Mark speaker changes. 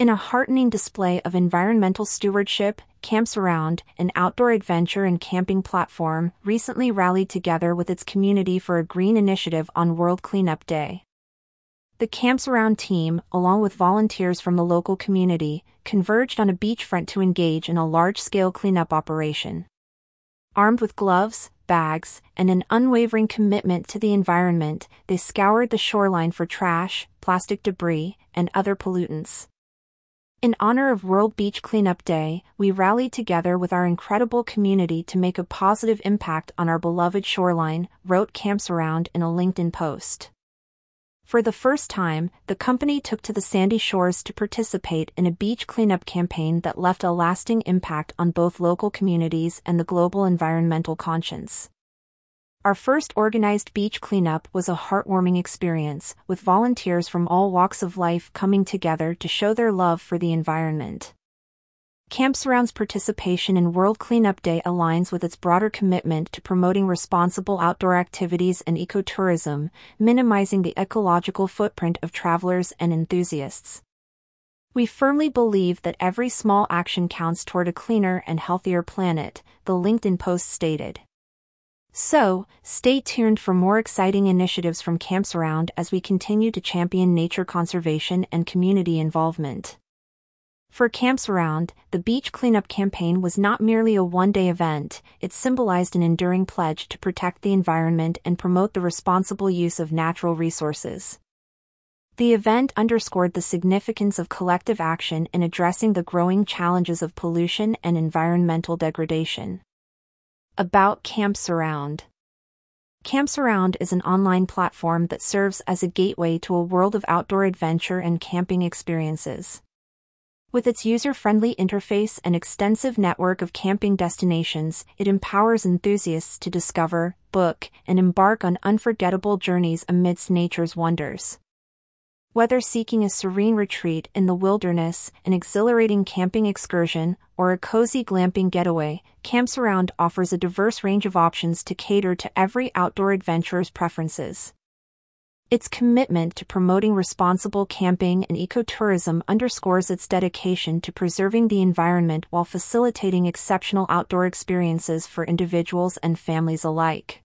Speaker 1: In a heartening display of environmental stewardship, Campsaround, an outdoor adventure and camping platform, recently rallied together with its community for a green initiative on World Cleanup Day. The Campsaround team, along with volunteers from the local community, converged on a beachfront to engage in a large-scale cleanup operation. Armed with gloves, bags, and an unwavering commitment to the environment, they scoured the shoreline for trash, plastic debris, and other pollutants. In honor of World Beach Cleanup Day, we rallied together with our incredible community to make a positive impact on our beloved shoreline, wrote Campsaround in a LinkedIn post. For the first time, the company took to the sandy shores to participate in a beach cleanup campaign that left a lasting impact on both local communities and the global environmental conscience. Our first organized beach cleanup was a heartwarming experience, with volunteers from all walks of life coming together to show their love for the environment. Campsaround's participation in World Cleanup Day aligns with its broader commitment to promoting responsible outdoor activities and ecotourism, minimizing the ecological footprint of travelers and enthusiasts. We firmly believe that every small action counts toward a cleaner and healthier planet, the LinkedIn post stated. So, stay tuned for more exciting initiatives from Campsaround as we continue to champion nature conservation and community involvement. For Campsaround, the beach cleanup campaign was not merely a one-day event, it symbolized an enduring pledge to protect the environment and promote the responsible use of natural resources. The event underscored the significance of collective action in addressing the growing challenges of pollution and environmental degradation. About Campsaround Camps Around is an online platform that serves as a gateway to a world of outdoor adventure and camping experiences. With its user-friendly interface and extensive network of camping destinations, it empowers enthusiasts to discover, book, and embark on unforgettable journeys amidst nature's wonders. Whether seeking a serene retreat in the wilderness, an exhilarating camping excursion, or a cozy glamping getaway, Campsaround offers a diverse range of options to cater to every outdoor adventurer's preferences. Its commitment to promoting responsible camping and ecotourism underscores its dedication to preserving the environment while facilitating exceptional outdoor experiences for individuals and families alike.